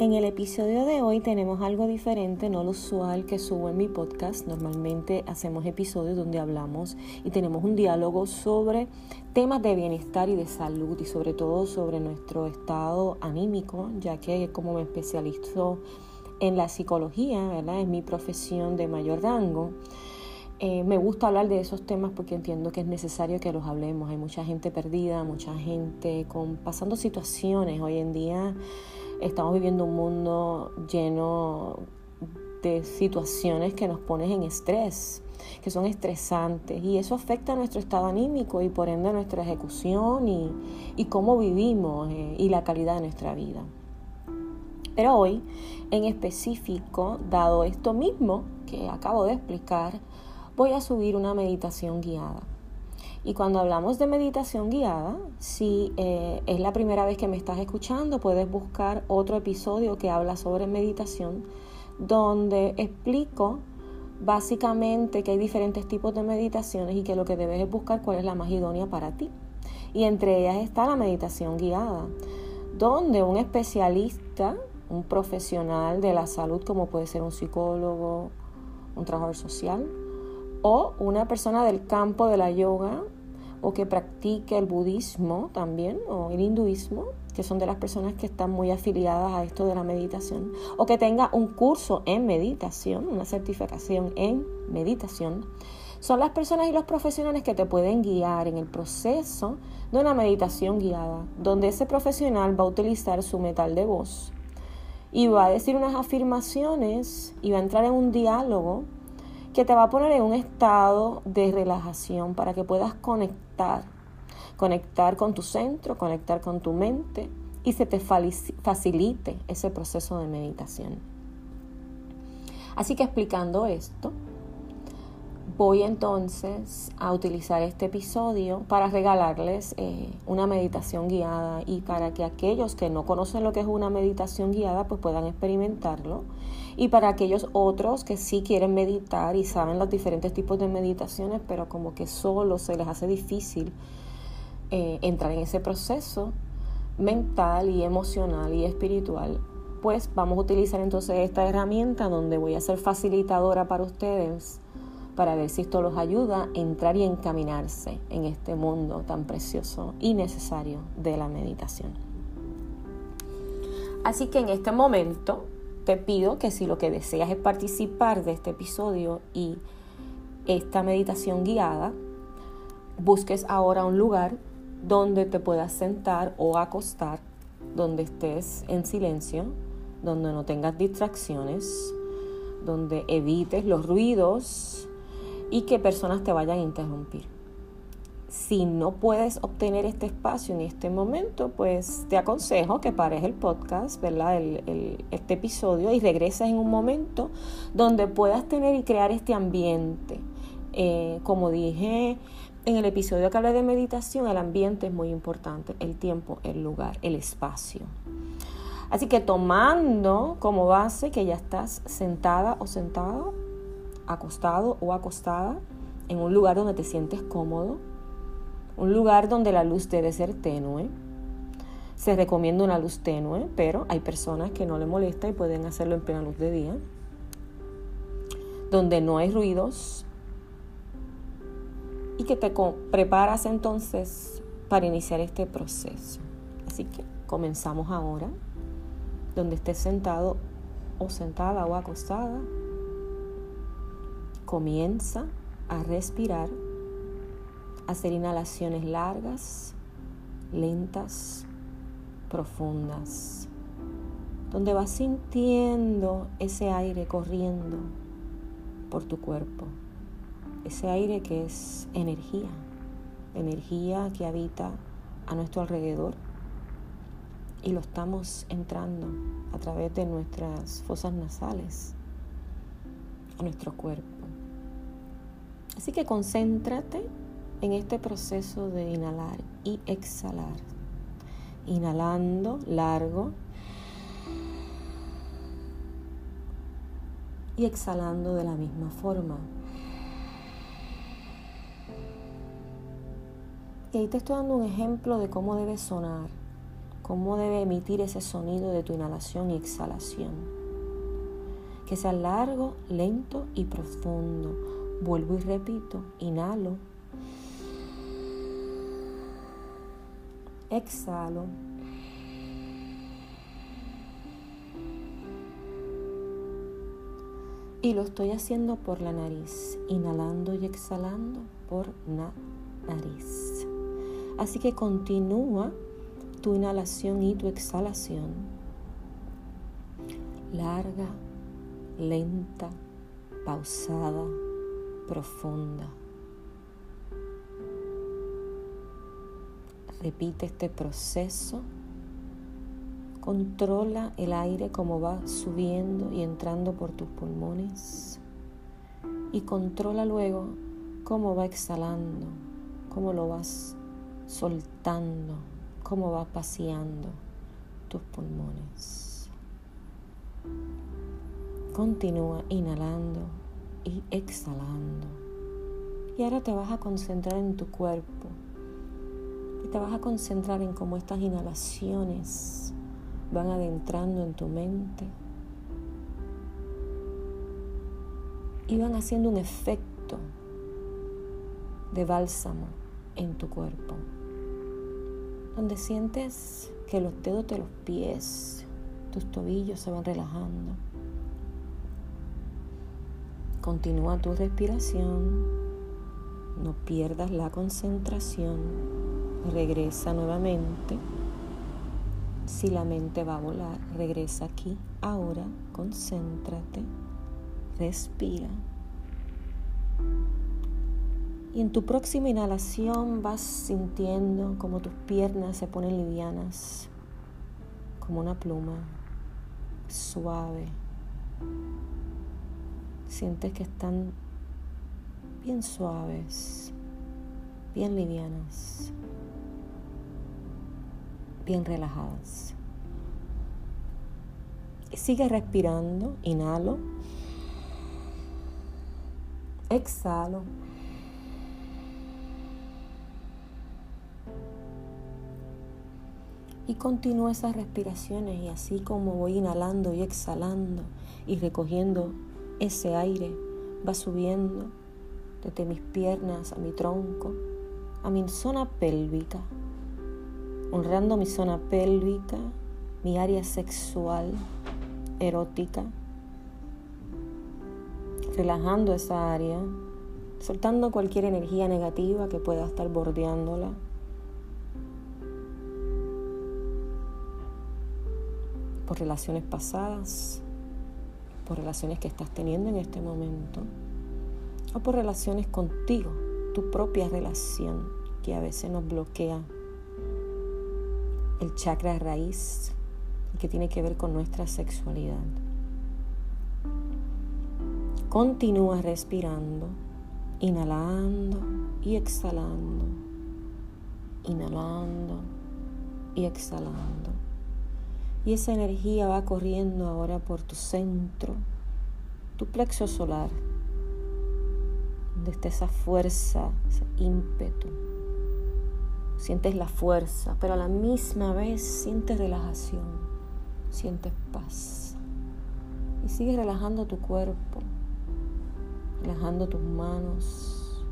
En el episodio de hoy tenemos algo diferente, no lo usual que subo en mi podcast. Normalmente hacemos episodios donde hablamos y tenemos un diálogo sobre temas de bienestar y de salud y sobre todo sobre nuestro estado anímico, ya que como me especializo en la psicología, ¿verdad? es mi profesión de mayor rango. Eh, me gusta hablar de esos temas porque entiendo que es necesario que los hablemos. Hay mucha gente perdida, mucha gente con, pasando situaciones hoy en día Estamos viviendo un mundo lleno de situaciones que nos ponen en estrés, que son estresantes, y eso afecta a nuestro estado anímico y por ende a nuestra ejecución y, cómo vivimos eh, y la calidad de nuestra vida. Pero hoy, en específico, dado esto mismo que acabo de explicar, voy a subir una meditación guiada. Y cuando hablamos de meditación guiada, si eh, es la primera vez que me estás escuchando, puedes buscar otro episodio que habla sobre meditación, donde explico básicamente que hay diferentes tipos de meditaciones y que lo que debes es buscar cuál es la más idónea para ti. Y entre ellas está la meditación guiada, donde un especialista, un profesional de la salud, como puede ser un psicólogo, un trabajador social, o una persona del campo de la yoga o que practique el budismo también o el hinduismo, que son de las personas que están muy afiliadas a esto de la meditación, o que tenga un curso en meditación, una certificación en meditación, son las personas y los profesionales que te pueden guiar en el proceso de una meditación guiada, donde ese profesional va a utilizar su metal de voz y va a decir unas afirmaciones y va a entrar en un diálogo que te va a poner en un estado de relajación para que puedas conectar, conectar con tu centro, conectar con tu mente y se te facilite ese proceso de meditación. Así que explicando esto, voy entonces a utilizar este episodio para regalarles eh, una meditación guiada y para que aquellos que no conocen lo que es una meditación guiada pues puedan experimentarlo. Y para aquellos otros que sí quieren meditar y saben los diferentes tipos de meditaciones pero como que solo se les hace difícil eh, entrar en ese proceso mental y emocional y espiritual pues vamos a utilizar entonces esta herramienta donde voy a ser facilitadora para ustedes para ver si esto los ayuda a entrar y encaminarse en este mundo tan precioso y necesario de la meditación. Así que en este momento te pido que si lo que deseas es participar de este episodio y esta meditación guiada, busques ahora un lugar donde te puedas sentar o acostar, donde estés en silencio, donde no tengas distracciones, donde evites los ruidos y que personas te vayan a interrumpir. Si no puedes obtener este espacio en este momento, pues te aconsejo que pares el podcast, ¿verdad? El, este episodio y regreses en un momento donde puedas tener y crear este ambiente. Eh, como dije en el episodio que hablé de meditación, el ambiente es muy importante, el tiempo, el lugar, el espacio. Así que tomando como base que ya estás sentada o sentado, acostado o acostada en un lugar donde te sientes cómodo, un lugar donde la luz debe ser tenue. Se recomienda una luz tenue, pero hay personas que no le molesta y pueden hacerlo en plena luz de día. Donde no hay ruidos y que te preparas entonces para iniciar este proceso. Así que comenzamos ahora, donde estés sentado o sentada o acostada. Comienza a respirar, a hacer inhalaciones largas, lentas, profundas, donde vas sintiendo ese aire corriendo por tu cuerpo, ese aire que es energía, energía que habita a nuestro alrededor y lo estamos entrando a través de nuestras fosas nasales a nuestro cuerpo. Así que concéntrate en este proceso de inhalar y exhalar. Inhalando largo y exhalando de la misma forma. Y ahí te estoy dando un ejemplo de cómo debe sonar, cómo debe emitir ese sonido de tu inhalación y exhalación. Que sea largo, lento y profundo. Vuelvo y repito, inhalo. Exhalo. Y lo estoy haciendo por la nariz, inhalando y exhalando por la nariz. Así que continúa tu inhalación y tu exhalación. Larga, lenta, pausada, profunda. Repite este proceso Controla el aire como va subiendo y entrando por tus pulmones. Y controla luego cómo va exhalando, cómo lo vas soltando, cómo va paseando tus pulmones. Continúa inhalando y exhalando. Y ahora te vas a concentrar en tu cuerpo. Y te vas a concentrar en cómo estas inhalaciones van adentrando en tu mente y van haciendo un efecto de bálsamo en tu cuerpo, donde sientes que los dedos de los pies, tus tobillos se van relajando. Continúa tu respiración, no pierdas la concentración, regresa nuevamente si la mente va a volar, regresa aquí, ahora, concéntrate, respira. Y en tu próxima inhalación vas sintiendo como tus piernas se ponen livianas, como una pluma, suave. Sientes que están bien suaves, bien livianas bien relajadas. Sigue respirando, inhalo, exhalo. Y continúo esas respiraciones y así como voy inhalando y exhalando y recogiendo ese aire, va subiendo desde mis piernas a mi tronco, a mi zona pélvica, honrando mi zona pélvica, mi área sexual, erótica, relajando esa área, soltando cualquier energía negativa que pueda estar bordeándola. por relaciones pasadas, por relaciones que estás teniendo en este momento, o por relaciones contigo, tu propia relación que a veces nos bloquea el chakra raíz que tiene que ver con nuestra sexualidad. Continúa respirando, inhalando y exhalando, inhalando y exhalando. Y esa energía va corriendo ahora por tu centro, tu plexo solar, donde está esa fuerza, ese ímpetu, sientes la fuerza, pero a la misma vez sientes relajación, sientes paz. Y sigues relajando tu cuerpo, relajando tus manos,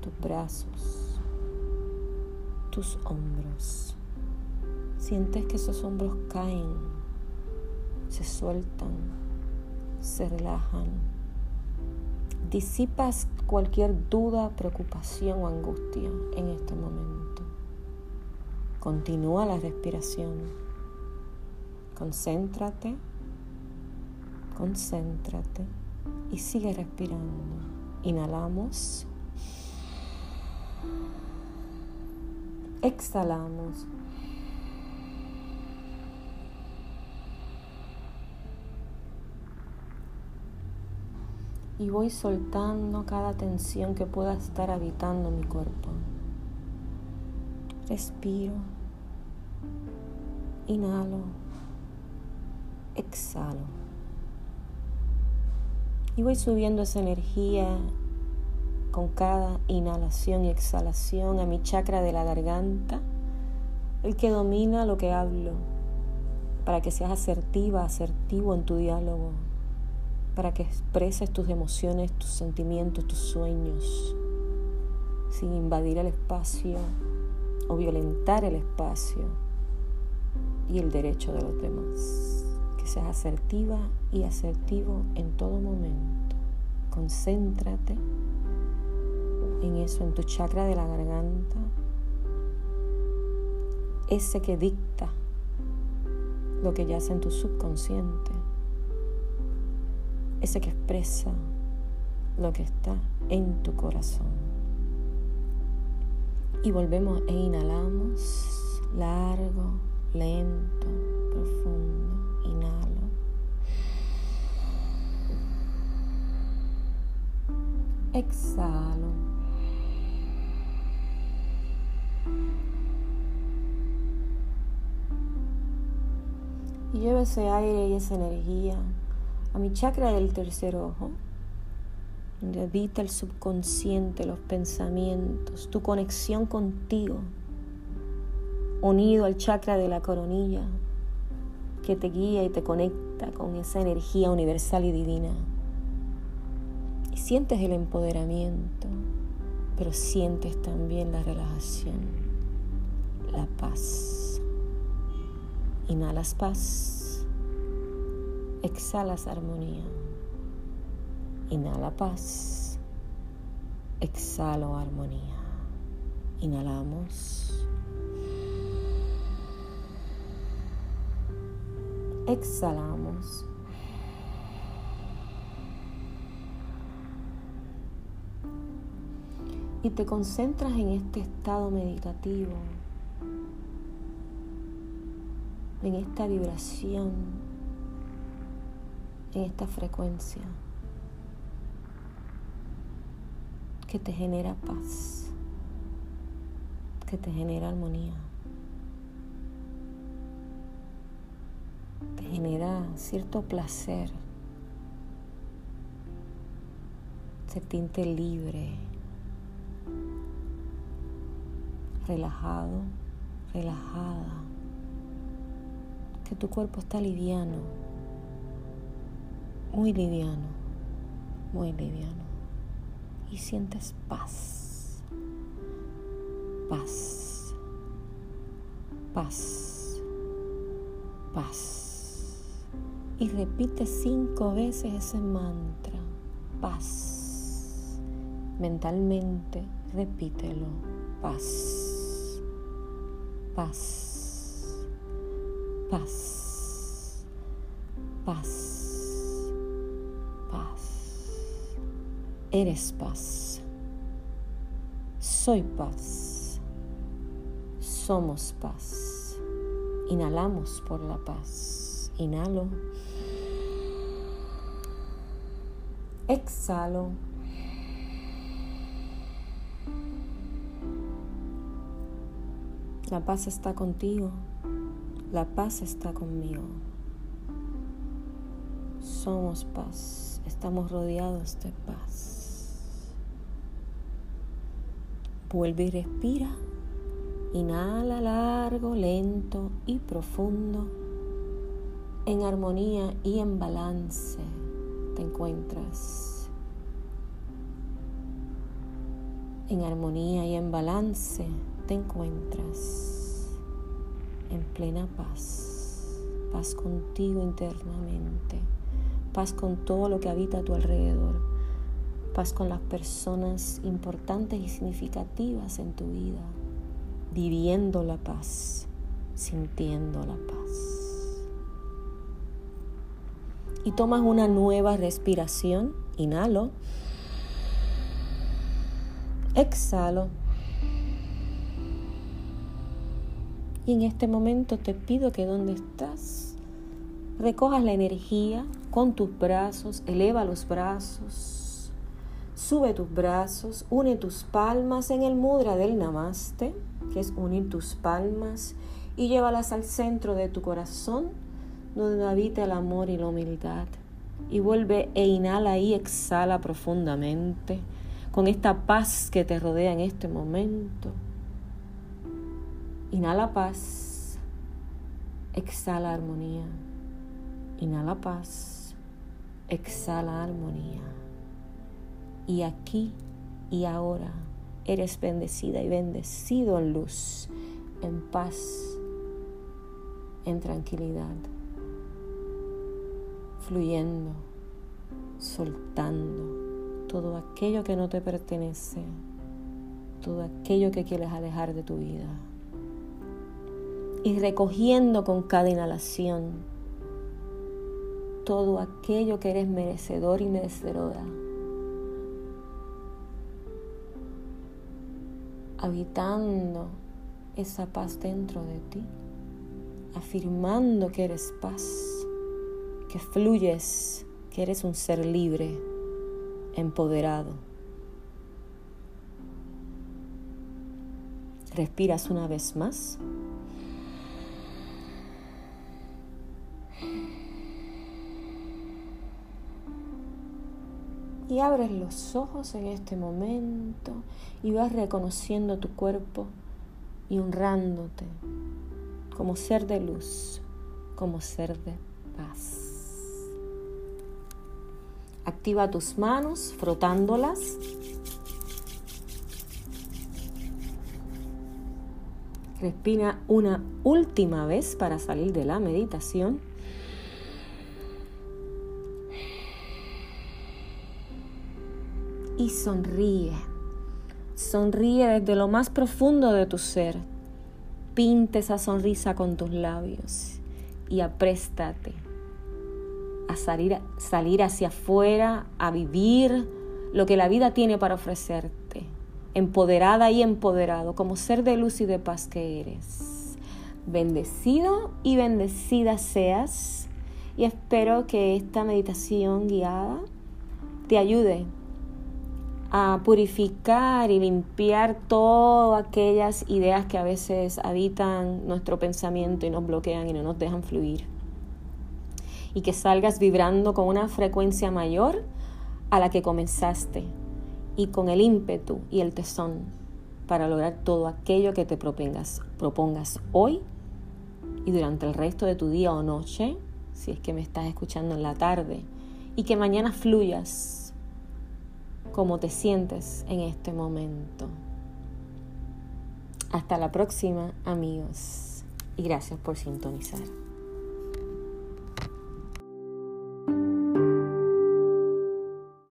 tus brazos, tus hombros. Sientes que esos hombros caen, se sueltan, se relajan. Disipas cualquier duda, preocupación o angustia en este momento. Continúa la respiración. Concéntrate, concéntrate y sigue respirando. Inhalamos. Exhalamos. Y voy soltando cada tensión que pueda estar habitando mi cuerpo. Respiro. Inhalo. Exhalo. Y voy subiendo esa energía con cada inhalación y exhalación a mi chakra de la garganta, el que domina lo que hablo, para que seas asertiva, asertivo en tu diálogo, para que expreses tus emociones, tus sentimientos, tus sueños, sin invadir el espacio o violentar el espacio y el derecho de los demás. Que seas asertiva y asertivo en todo momento. Concéntrate en eso, en tu chakra de la garganta, ese que dicta lo que yace en tu subconsciente, ese que expresa lo que está en tu corazón. Y volvemos e inhalamos largo, lento, profundo. Inhalo. Exhalo. Y llevo ese aire y esa energía a mi chakra del tercer ojo, donde habita el subconsciente, los pensamientos, tu conexión contigo, unido al chakra de la coronilla, que te guía y te conecta con esa energía universal y divina. Y sientes el empoderamiento, pero sientes también la relajación, la paz. Inhalas paz, exhalas armonía. Inhala paz, exhalo armonía. Inhalamos. Exhalamos. Y te concentras en este estado meditativo en esta vibración, en esta frecuencia que te genera paz, que te genera armonía, te genera cierto placer, sentirte libre, relajado, relajada que tu cuerpo está liviano, muy liviano, muy liviano. Y sientes paz, paz, paz, paz. Y repite cinco veces ese mantra, paz. Mentalmente repítelo, paz, paz paz, paz, paz. Eres paz. Soy paz. Somos paz. Inhalamos por la paz. Inhalo. Exhalo. La paz está contigo. La paz está conmigo. Somos paz. Estamos rodeados de paz. Vuelve y respira. Inhala largo, lento y profundo. En armonía y en balance te encuentras. En armonía y en balance te encuentras en plena paz, paz contigo internamente, paz con todo lo que habita a tu alrededor, paz con las personas importantes y significativas en tu vida, viviendo la paz, sintiendo la paz. Y tomas una nueva respiración, inhalo, exhalo. Y en este momento te pido que donde estás, recojas la energía con tus brazos, eleva los brazos, sube tus brazos, une tus palmas en el mudra del namaste, que es unir tus palmas, y llévalas al centro de tu corazón, donde habita el amor y la humildad. Y vuelve e inhala y exhala profundamente con esta paz que te rodea en este momento Inhala paz. Exhala armonía. Inhala paz. Exhala armonía. Y aquí y ahora eres bendecida y bendecido en luz, en paz, en tranquilidad, fluyendo, soltando todo aquello que no te pertenece, todo aquello que quieres alejar de tu vida y recogiendo con cada inhalación todo aquello que eres merecedor y merecedora. Habitando esa paz dentro de ti, afirmando que eres paz, que fluyes, que eres un ser libre, empoderado. Respiras una vez más. Y abres los ojos en este momento y vas reconociendo tu cuerpo y honrándote como ser de luz, como ser de paz. Activa tus manos frotándolas. Respira una última vez para salir de la meditación. Y sonríe. Sonríe desde lo más profundo de tu ser. Pinte esa sonrisa con tus labios y apréstate a salir, salir hacia afuera, a vivir lo que la vida tiene para ofrecerte, empoderada y empoderado como ser de luz y de paz que eres. Bendecido y bendecida seas y espero que esta meditación guiada te ayude a purificar y limpiar todas aquellas ideas que a veces habitan nuestro pensamiento y nos bloquean y no nos dejan fluir. Y que salgas vibrando con una frecuencia mayor a la que comenzaste y con el ímpetu y el tesón para lograr todo aquello que te propongas, propongas hoy y durante el resto de tu día o noche, si es que me estás escuchando en la tarde, y que mañana fluyas cómo te sientes en este momento. Hasta la próxima, amigos, y gracias por sintonizar.